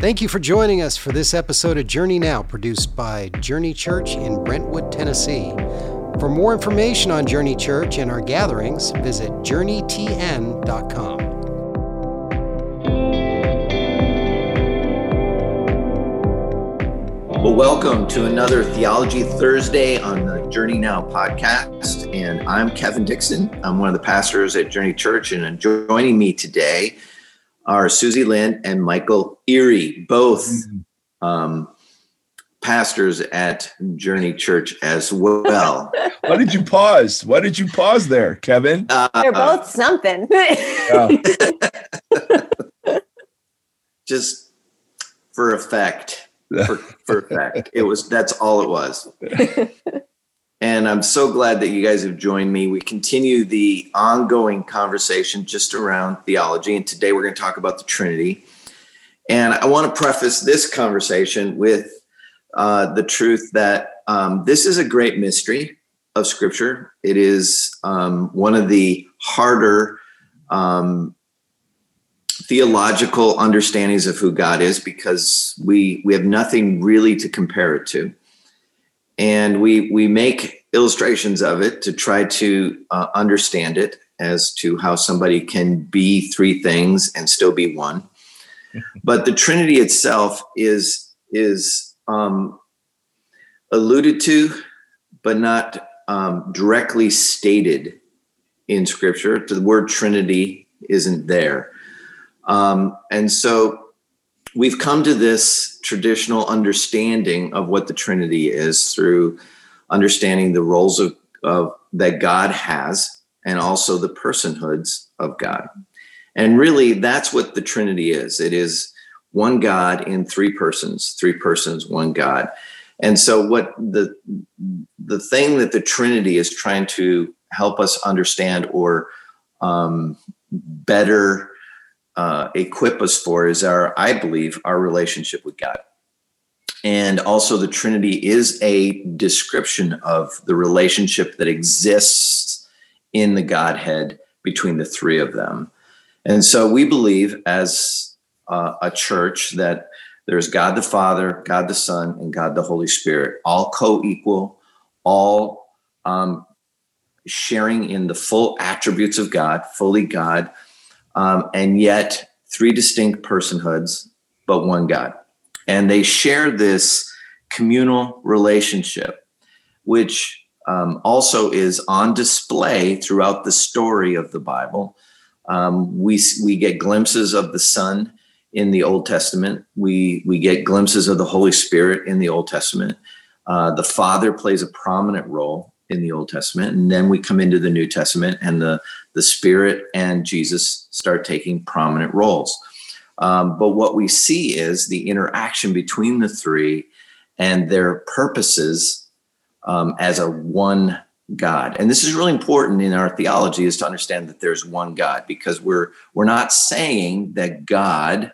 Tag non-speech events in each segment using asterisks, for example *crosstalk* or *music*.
Thank you for joining us for this episode of Journey Now, produced by Journey Church in Brentwood, Tennessee. For more information on Journey Church and our gatherings, visit journeytn.com. Well, welcome to another Theology Thursday on the Journey Now podcast. And I'm Kevin Dixon. I'm one of the pastors at Journey Church. And joining me today are Susie Lynn and Michael Erie, both mm-hmm. um, pastors at Journey Church as well. *laughs* Why did you pause? Why did you pause there, Kevin? Uh, They're both something. *laughs* *laughs* Just for effect. For, for effect. It was that's all it was. And I'm so glad that you guys have joined me. We continue the ongoing conversation just around theology. And today we're going to talk about the Trinity. And I want to preface this conversation with uh, the truth that um, this is a great mystery of Scripture. It is um, one of the harder um, theological understandings of who God is because we we have nothing really to compare it to and we we make illustrations of it to try to uh, understand it as to how somebody can be three things and still be one. *laughs* But the trinity itself is is um, alluded to but not um, directly stated in scripture. The word trinity isn't there. Um, and so we've come to this traditional understanding of what the Trinity is through understanding the roles of, of that God has and also the personhoods of God. And really, that's what the Trinity is. It is one God in three persons, three persons, one God. And so, what the the thing that the Trinity is trying to help us understand or um, better uh, equip us for is our, I believe, our relationship with God. And also, the Trinity is a description of the relationship that exists in the Godhead between the three of them. And so, we believe as uh, a church that there's God the Father, God the Son, and God the Holy Spirit, all co equal, all um, sharing in the full attributes of God, fully God um, and yet three distinct personhoods, but one God. And they share this communal relationship, which um, also is on display throughout the story of the Bible. Um, we, we get glimpses of the Son in the Old Testament, we, we get glimpses of the Holy Spirit in the Old Testament. Uh, the Father plays a prominent role in the Old Testament. And then we come into the New Testament, and the, the Spirit and Jesus start taking prominent roles. Um, but what we see is the interaction between the three and their purposes um, as a one God. And this is really important in our theology is to understand that there's one God because we're we're not saying that God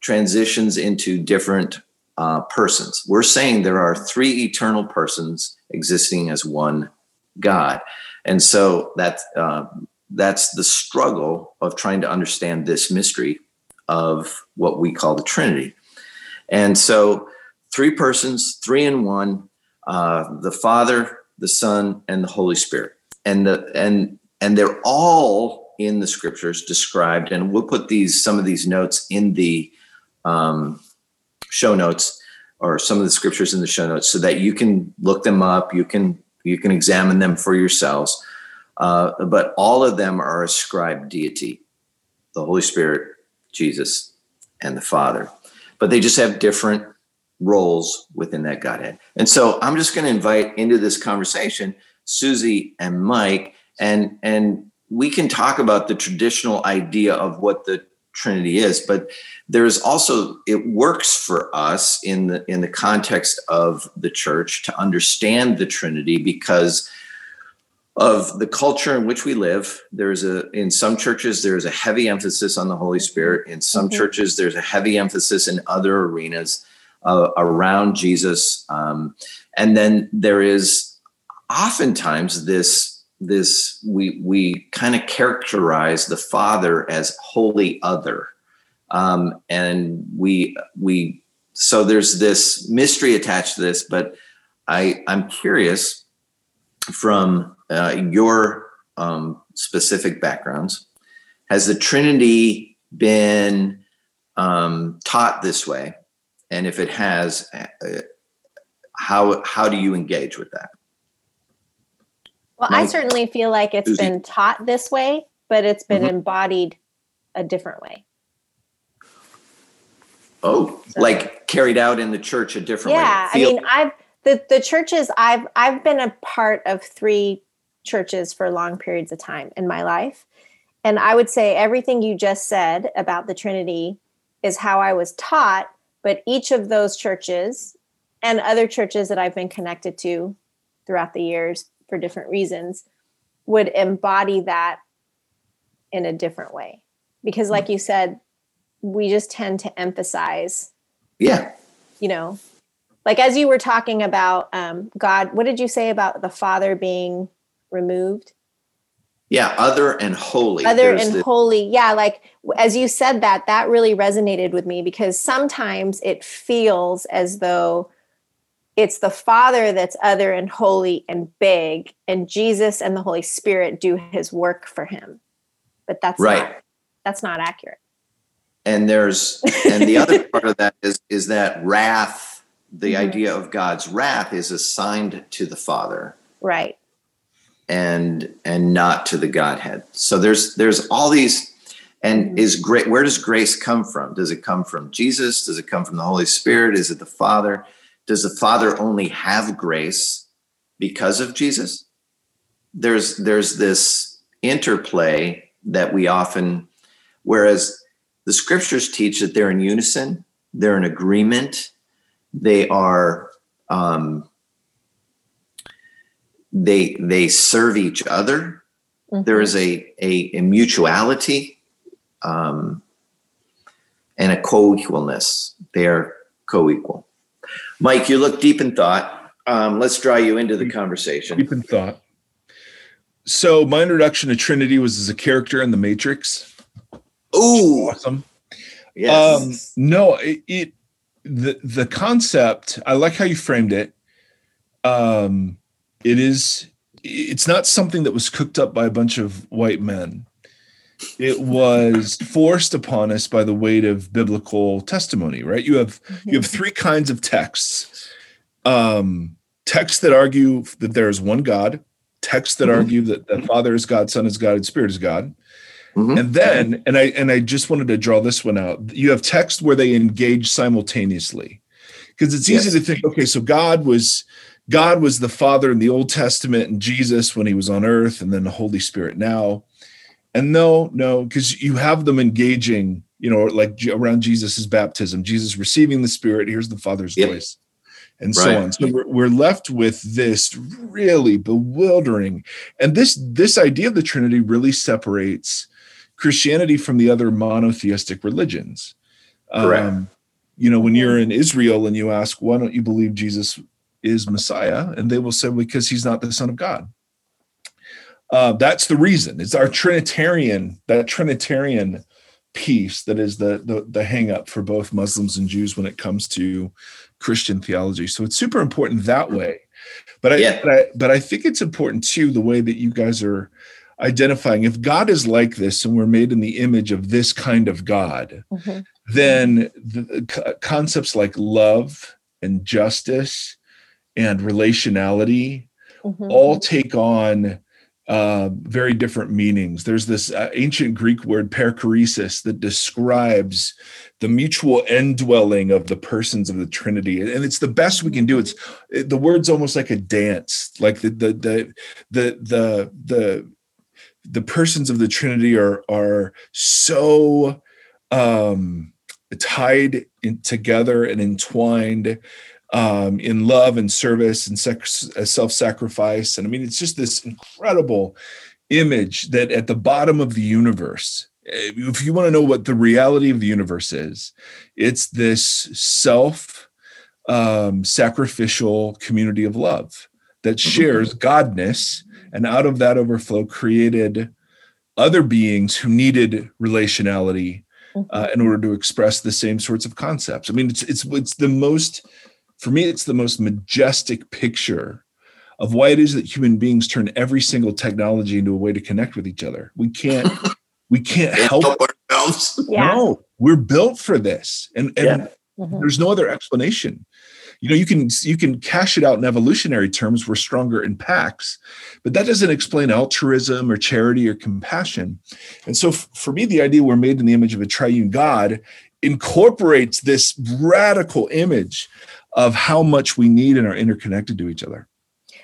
transitions into different uh, persons. We're saying there are three eternal persons existing as one God. And so that uh, that's the struggle of trying to understand this mystery of what we call the Trinity. And so, three persons, three in one, uh, the Father, the Son, and the Holy Spirit, and the and and they're all in the Scriptures described. And we'll put these some of these notes in the um, show notes or some of the scriptures in the show notes so that you can look them up. You can you can examine them for yourselves. Uh, but all of them are ascribed deity the Holy Spirit, Jesus, and the Father. But they just have different roles within that Godhead. And so I'm just going to invite into this conversation Susie and Mike, and and we can talk about the traditional idea of what the Trinity is, but there's also it works for us in the in the context of the church to understand the Trinity because of the culture in which we live. There's a in some churches there's a heavy emphasis on the holy spirit. In some mm-hmm. churches there's a heavy emphasis in other arenas uh, around jesus. Um, and then there is oftentimes this this we we kind of characterize the father as wholly other um, and we we so there's this mystery attached to this. But I I'm curious from uh, your um, specific backgrounds, has the Trinity been um, taught this way? And if it has, uh, how how do you engage with that? Well, I certainly feel like it's been taught this way, but it's been Mhm. embodied a different way. Oh, So- like carried out in the church a different yeah, way. Feel- I mean, I've the the churches I've I've been a part of three churches for long periods of time in my life, and I would say everything you just said about the Trinity is how I was taught. But each of those churches and other churches that I've been connected to throughout the years for different reasons would embody that in a different way. Because, like you said, we just tend to emphasize yeah, you know like as you were talking about um, god what did you say about the father being removed yeah, other and holy. other There's and the- holy yeah like as you said that that really resonated with me because sometimes it feels as though it's the father that's other and holy and big and jesus and the holy spirit do his work for him. But that's Right. not that's not accurate. And there's *laughs* and the other part of that is is that wrath the Mhm. idea of god's wrath is assigned to the father. Right. And and not to the godhead. So there's there's all these and Mhm. is great where does grace come from? Does it come from jesus? Does it come from the holy spirit? Is it the father does the father only have grace because of jesus? There's there's this interplay that we often whereas the scriptures teach that they're in unison they're in agreement they are um, they they serve each other. There is a a, a mutuality um, and a co-equalness. They are co-equal mike you look deep in thought um, let's draw you into the conversation Deep in thought. So my introduction to Trinity was as a character in The Matrix. Ooh, Awesome. yes Um, no, it, it the the concept. I like how you framed it. Um, it is. It's not something that was cooked up by a bunch of white men. It was forced upon us by the weight of biblical testimony. Right? You have you have three kinds of texts. Um, texts that argue that there is one God. Texts that Mhm. argue that the Father is God, Son is God, and Spirit is God. Mhm. And then, and I and I just wanted to draw this one out. You have texts where they engage simultaneously, because it's easy Yes. to think, okay, so God was God was the Father in the Old Testament, and Jesus when he was on Earth, and then the Holy Spirit now. And no, no, because you have them engaging, you know, like around Jesus's baptism, Jesus receiving the Spirit. Here's the Father's Yep. voice, and so on. So we're, we're left with this really bewildering, and this this idea of the Trinity really separates Christianity from the other monotheistic religions. Correct. Um, you know, when you're in Israel and you ask, why don't you believe Jesus is Messiah? And they will say, because he's not the Son of God. Uh, that's the reason. It's our Trinitarian, that Trinitarian piece that is the, the the hang up for both Muslims and Jews when it comes to Christian theology. So it's super important that way. But I, Yeah. but I but I think it's important too the way that you guys are identifying if God is like this and we're made in the image of this kind of God, Mhm. then the, the concepts like love and justice and relationality Mhm. all take on uh, very different meanings. There's this uh, ancient Greek word perichoresis that describes the mutual indwelling of the persons of the Trinity, and it's the best we can do. It's it- the word's almost like a dance, like the the the the the the, the persons of the Trinity are are so um, tied in, together and entwined um, in love and service and sex, uh, self-sacrifice. And I mean, it's just this incredible image that at the bottom of the universe, eh, if you want to know what the reality of the universe is, it's this self um, sacrificial community of love that shares godness, and out of that overflow created other beings who needed relationality uh, in order to express the same sorts of concepts. I mean, it's it's it's the most for me, it's the most majestic picture of why it is that human beings turn every single technology into a way to connect with each other. We can't we can't help, help ourselves. Yeah. No, we're built for this, and and yeah. mm-hmm. there's no other explanation you know you can you can cash it out in evolutionary terms we're stronger in packs but that doesn't explain altruism or charity or compassion and so f- for me the idea we're made in the image of a triune god incorporates this radical image of how much we need and are interconnected to each other.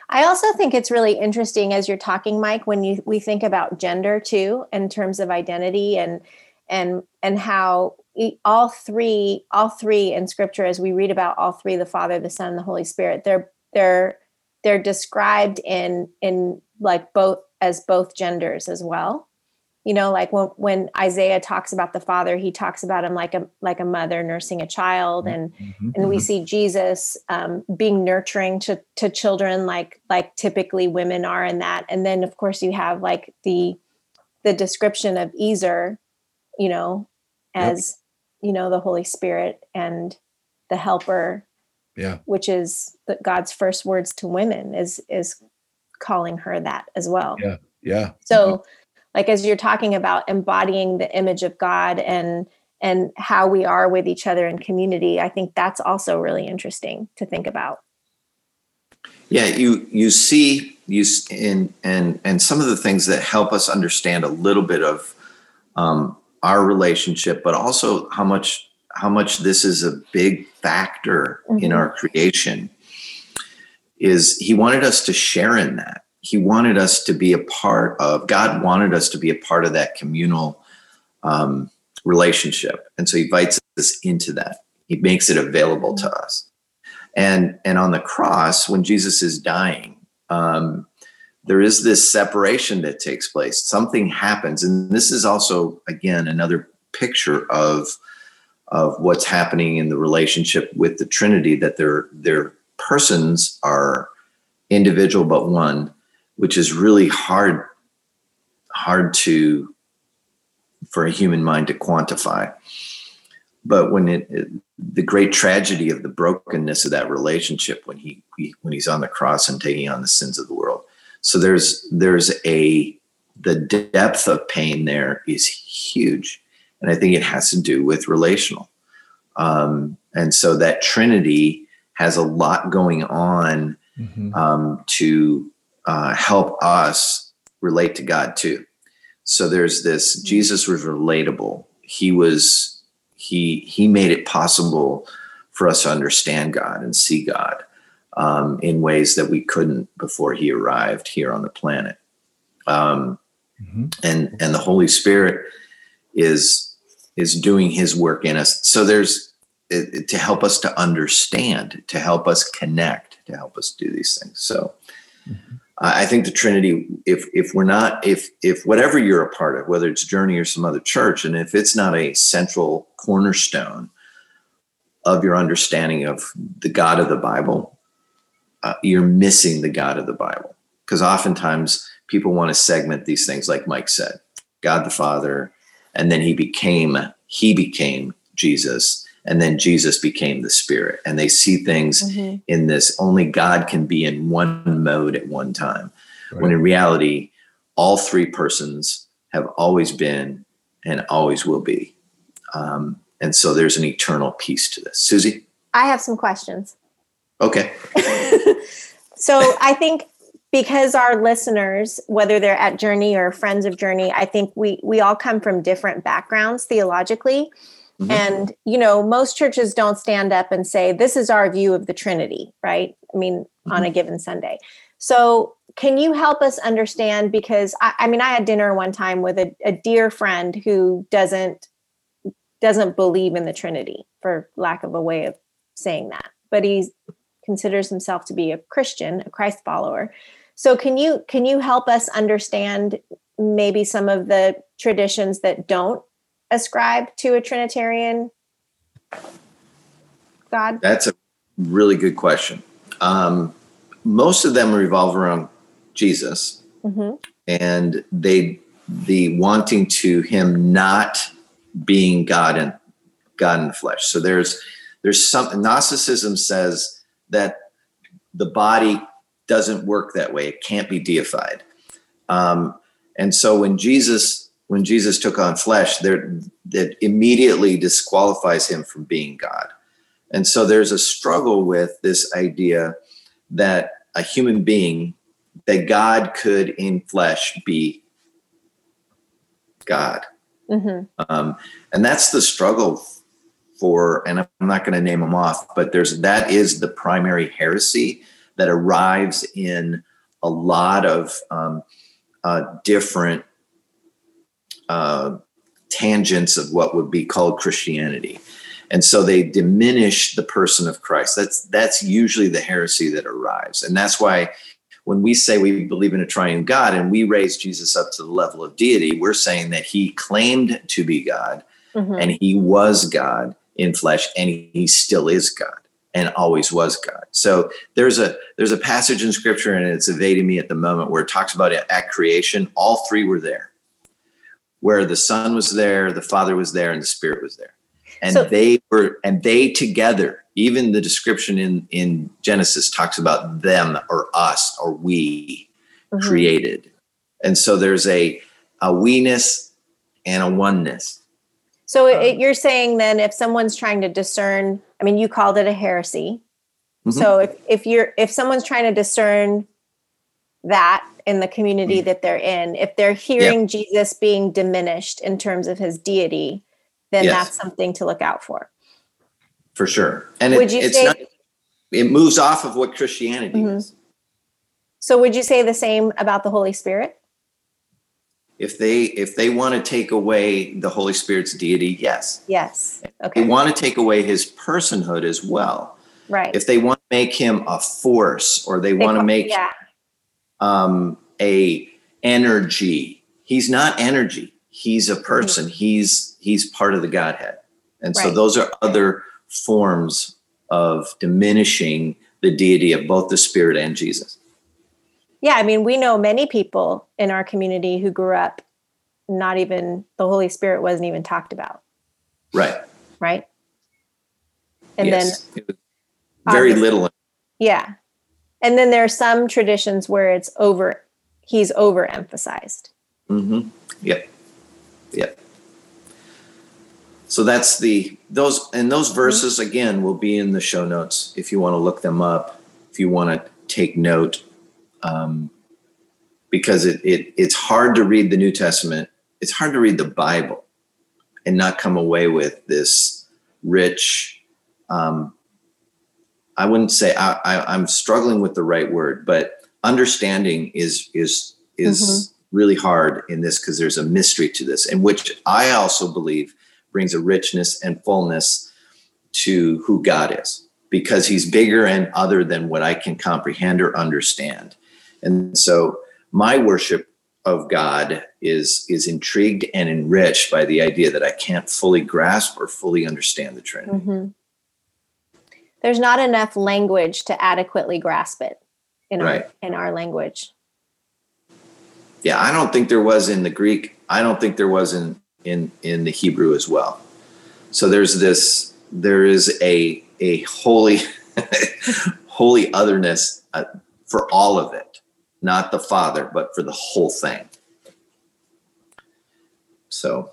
I also think it's really interesting as you're talking, Mike, when you we think about gender too, in terms of identity and and and how all three all three in scripture as we read about all three the father the son and the holy spirit they're they're they're described in in like both as both genders as well you know like when when isaiah talks about the father he talks about him like a like a mother nursing a child. And mm-hmm. and we mm-hmm. see jesus um, being nurturing to to children like like typically women are in that. And then of course you have like the the description of ezer you know as you know the holy spirit and the helper yeah. which is the, god's first words to women is is calling her that as well. Yeah. Yeah. So like as you're talking about embodying the image of god and and how we are with each other in community i think that's also really interesting to think about yeah you you see you in and and some of the things that help us understand a little bit of um, our relationship, but also how much how much this is a big factor mm-hmm. in our creation. Is he wanted us to share in that? He wanted us to be a part of. God wanted us to be a part of that communal um, relationship, and so he invites us into that. He makes it available to us. And and on the cross, when Jesus is dying, um, there is this separation that takes place. Something happens, and this is also again another picture of of what's happening in the relationship with the Trinity. That their their persons are individual but one, which is really hard hard to for a human mind to quantify. But when it, it the great tragedy of the brokenness of that relationship when he, he when he's on the cross and taking on the sins of the world so there's there's a the depth of pain there is huge, and I think it has to do with relational. Um, and so that Trinity has a lot going on mm-hmm. um, to uh, help us relate to God too. So there's this Jesus was relatable. He was he he made it possible for us to understand God and see God um, in ways that we couldn't before he arrived here on the planet. Um, mm-hmm. And and the Holy Spirit is is doing His work in us. So there's it, to help us to understand, to help us connect, to help us do these things. So. Mm-hmm. I think the Trinity, if if we're not, if if whatever you're a part of, whether it's Journey or some other church, and if it's not a central cornerstone of your understanding of the God of the Bible, uh, you're missing the God of the Bible. Because oftentimes people want to segment these things, like Mike said, God the Father, and then he became he became Jesus, and then Jesus became the Spirit, and they see things mm-hmm. in this. Only God can be in one mode at one time, right. when in reality, all three persons have always been and always will be. Um, and so there's an eternal piece to this. Susie? I have some questions. Okay. *laughs* so I think because our listeners, whether they're at Journey or friends of Journey, I think we we all come from different backgrounds theologically. Mm-hmm. And you know, most churches don't stand up and say, "This is our view of the Trinity," right? I mean, mm-hmm. on a given Sunday. So, can you help us understand? Because I, I mean, I had dinner one time with a, a dear friend who doesn't doesn't believe in the Trinity, for lack of a way of saying that, but he considers himself to be a Christian, a Christ follower. So can you can you help us understand maybe some of the traditions that don't ascribe to a Trinitarian God? That's a really good question. Um, most of them revolve around Jesus, mm-hmm. and they the wanting to him not being God and God in the flesh. So there's there's some Gnosticism says that the body doesn't work that way. It can't be deified. Um, and so when Jesus when Jesus took on flesh, there that immediately disqualifies him from being God. And so there's a struggle with this idea that a human being, that God could in flesh be God. Mm-hmm. Um, and that's the struggle for, and I'm not going to name them off, but there's that is the primary heresy that arrives in a lot of um, uh, different uh, tangents of what would be called Christianity. And so they diminish the person of Christ. That's that's usually the heresy that arrives. And that's why when we say we believe in a triune God and we raise Jesus up to the level of deity, we're saying that he claimed to be God mm-hmm. and he was God in flesh and he still is God and always was God. So there's a there's a passage in scripture and it's evading me at the moment where it talks about it at creation all three were there. Where the son was there, the father was there and the spirit was there and so, they were and they together even the description in in genesis talks about them or us or we mm-hmm. created and so there's a a we-ness and a oneness so um, it, you're saying then if someone's trying to discern i mean you called it a heresy mm-hmm. so if, if you're if someone's trying to discern that in the community mm-hmm. that they're in if they're hearing yep. jesus being diminished in terms of his deity then yes. that's something to look out for. For sure. And would it, you say, not, it moves off of what Christianity mm-hmm. is. So would you say the same about the Holy Spirit? If they if they want to take away the Holy Spirit's deity, yes. Yes. Okay. They want to take away his personhood as well. Right. If they want to make him a force or they, they want to make yeah. Um, a energy, he's not energy. He's a person. Mm-hmm. He's he's part of the Godhead. And right. so those are other forms of diminishing the deity of both the Spirit and Jesus. Yeah, I mean, we know many people in our community who grew up not even the Holy Spirit wasn't even talked about. Right. Right. And yes. then very little. Yeah. And then there are some traditions where it's over, he's overemphasized. Mm-hmm. Yep. Yep so that's the those and those mm-hmm. verses again will be in the show notes if you want to look them up if you want to take note um, because it, it it's hard to read the new testament it's hard to read the bible and not come away with this rich um, i wouldn't say I, I i'm struggling with the right word but understanding is is is mm-hmm. really hard in this because there's a mystery to this and which i also believe brings a richness and fullness to who God is because he's bigger and other than what I can comprehend or understand. And so my worship of God is is intrigued and enriched by the idea that I can't fully grasp or fully understand the Trinity. Mm-hmm. There's not enough language to adequately grasp it in right. our in our language. Yeah, I don't think there was in the Greek. I don't think there was in in in the Hebrew as well. So there's this there is a a holy *laughs* holy otherness uh, for all of it, not the Father, but for the whole thing. So,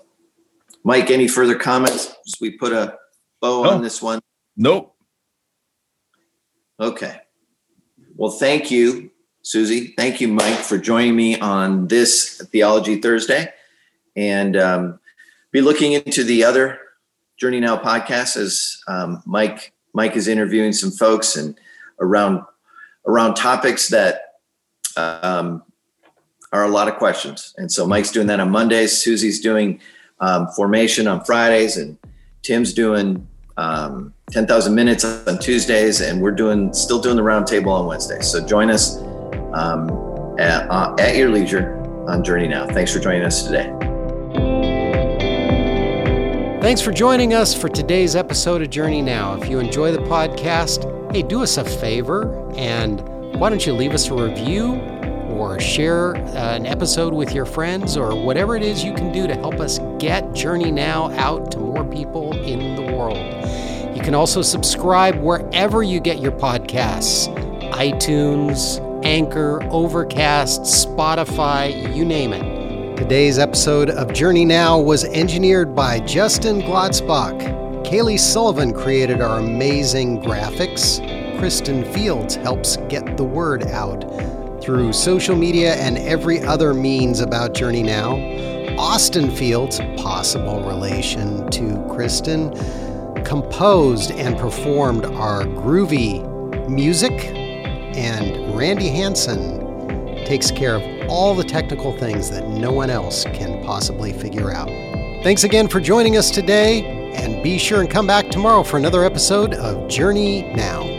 Mike, any further comments? As we put a bow no. on this one. Nope. Okay. Well, thank you, Susie. Thank you, Mike, for joining me on this Theology Thursday. And um, be looking into the other Journey Now podcast as um, Mike Mike is interviewing some folks and around around topics that um, are a lot of questions. And so Mike's doing that on Mondays. Susie's doing um, formation on Fridays, and Tim's doing um, 10,000 minutes on Tuesdays, and we're doing still doing the roundtable on Wednesdays. So join us um, at, uh, at your leisure on Journey Now. Thanks for joining us today. Thanks for joining us for today's episode of Journey Now. If you enjoy the podcast, hey, do us a favor and why don't you leave us a review or share uh, an episode with your friends or whatever it is you can do to help us get Journey Now out to more people in the world. You can also subscribe wherever you get your podcasts iTunes, Anchor, Overcast, Spotify, you name it. Today's episode of Journey Now was engineered by Justin Glotzbach. Kaylee Sullivan created our amazing graphics. Kristen Fields helps get the word out through social media and every other means about Journey Now. Austin Fields, possible relation to Kristen, composed and performed our groovy music, and Randy Hanson takes care of all the technical things that no one else can possibly figure out. Thanks again for joining us today, and be sure and come back tomorrow for another episode of Journey Now.